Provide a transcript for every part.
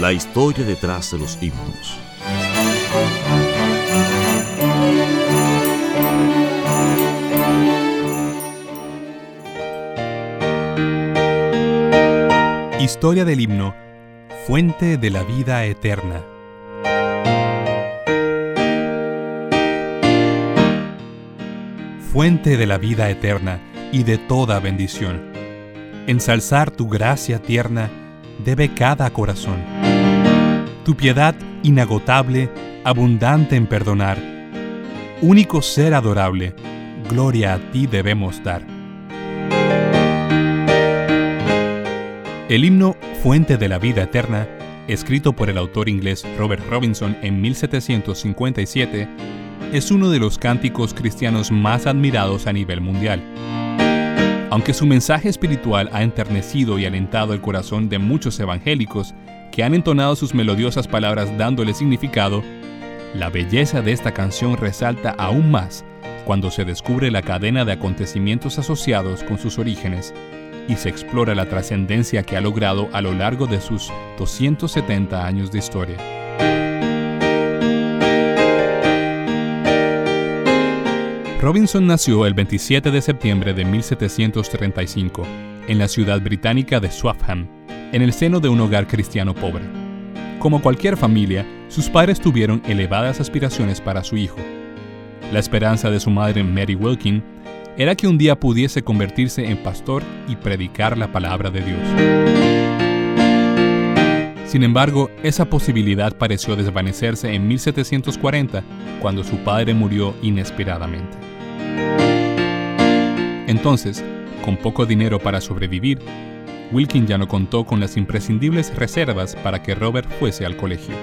La historia detrás de los himnos. Historia del himno, fuente de la vida eterna. Fuente de la vida eterna y de toda bendición. Ensalzar tu gracia tierna debe cada corazón. Tu piedad inagotable, abundante en perdonar. Único ser adorable, gloria a ti debemos dar. El himno Fuente de la Vida Eterna, escrito por el autor inglés Robert Robinson en 1757, es uno de los cánticos cristianos más admirados a nivel mundial. Aunque su mensaje espiritual ha enternecido y alentado el corazón de muchos evangélicos que han entonado sus melodiosas palabras dándole significado, la belleza de esta canción resalta aún más cuando se descubre la cadena de acontecimientos asociados con sus orígenes y se explora la trascendencia que ha logrado a lo largo de sus 270 años de historia. Robinson nació el 27 de septiembre de 1735 en la ciudad británica de Swaffham, en el seno de un hogar cristiano pobre. Como cualquier familia, sus padres tuvieron elevadas aspiraciones para su hijo. La esperanza de su madre Mary Wilkin era que un día pudiese convertirse en pastor y predicar la palabra de Dios. Sin embargo, esa posibilidad pareció desvanecerse en 1740, cuando su padre murió inesperadamente. Entonces, con poco dinero para sobrevivir, Wilkin ya no contó con las imprescindibles reservas para que Robert fuese al colegio.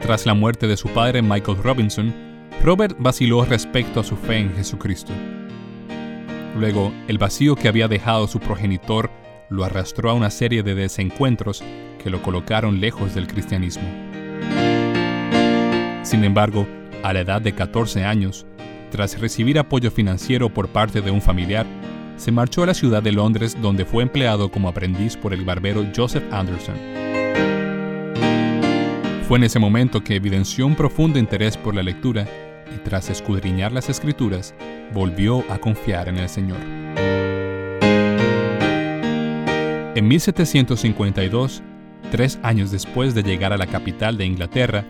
Tras la muerte de su padre Michael Robinson, Robert vaciló respecto a su fe en Jesucristo. Luego, el vacío que había dejado su progenitor lo arrastró a una serie de desencuentros que lo colocaron lejos del cristianismo. Sin embargo, a la edad de 14 años, tras recibir apoyo financiero por parte de un familiar, se marchó a la ciudad de Londres donde fue empleado como aprendiz por el barbero Joseph Anderson. Fue en ese momento que evidenció un profundo interés por la lectura y tras escudriñar las escrituras, volvió a confiar en el Señor. En 1752, tres años después de llegar a la capital de Inglaterra,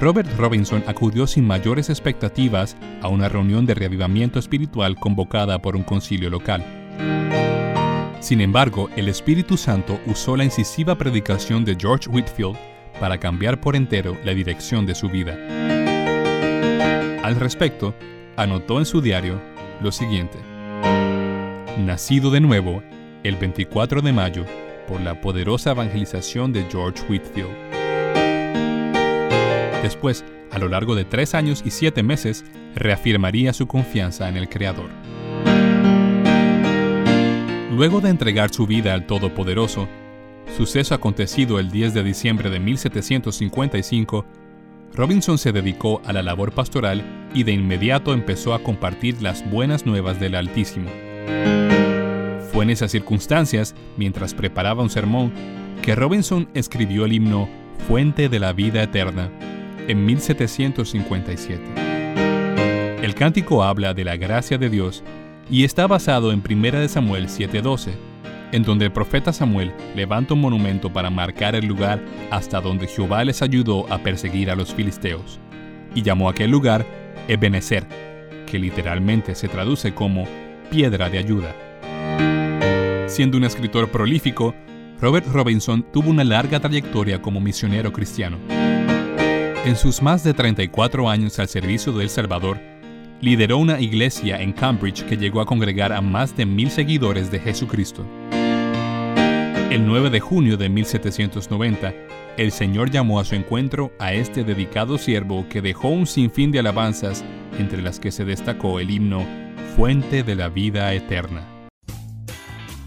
Robert Robinson acudió sin mayores expectativas a una reunión de reavivamiento espiritual convocada por un concilio local. Sin embargo, el Espíritu Santo usó la incisiva predicación de George Whitfield para cambiar por entero la dirección de su vida. Al respecto, anotó en su diario lo siguiente. Nacido de nuevo el 24 de mayo por la poderosa evangelización de George Whitfield. Después, a lo largo de tres años y siete meses, reafirmaría su confianza en el Creador. Luego de entregar su vida al Todopoderoso, suceso acontecido el 10 de diciembre de 1755, Robinson se dedicó a la labor pastoral y de inmediato empezó a compartir las buenas nuevas del Altísimo. Fue en esas circunstancias, mientras preparaba un sermón, que Robinson escribió el himno Fuente de la Vida Eterna, en 1757. El cántico habla de la gracia de Dios y está basado en 1 Samuel 7:12, en donde el profeta Samuel levanta un monumento para marcar el lugar hasta donde Jehová les ayudó a perseguir a los filisteos, y llamó aquel lugar Ebenezer, que literalmente se traduce como piedra de ayuda. Siendo un escritor prolífico, Robert Robinson tuvo una larga trayectoria como misionero cristiano. En sus más de 34 años al servicio de El Salvador, lideró una iglesia en Cambridge que llegó a congregar a más de mil seguidores de Jesucristo. El 9 de junio de 1790, el Señor llamó a su encuentro a este dedicado siervo que dejó un sinfín de alabanzas, entre las que se destacó el himno Fuente de la Vida Eterna.